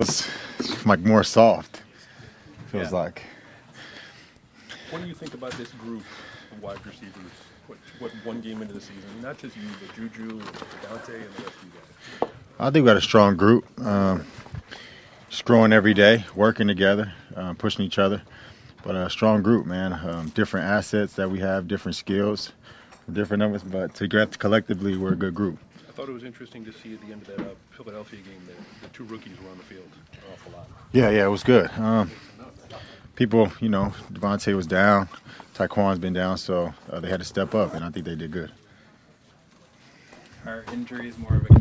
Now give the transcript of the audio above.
It's like more soft. Feels Yeah. like. What do you think about this group of wide receivers? What, what one game into the season? Not just you, but Juju, and Dante, and the rest of you guys. I think we got a strong group. Um, just growing every day, working together, uh, pushing each other. But a strong group, man. Um, different assets that we have, different skills, different numbers. But together, collectively, we're a good group. I thought it was interesting to see at the end of that uh, Philadelphia game that the two rookies were on the field an awful lot. Yeah, yeah, it was good. Um, people, you know, DeVante was down, Tyquan's been down, so uh, they had to step up, and I think they did good. Are injuries more of a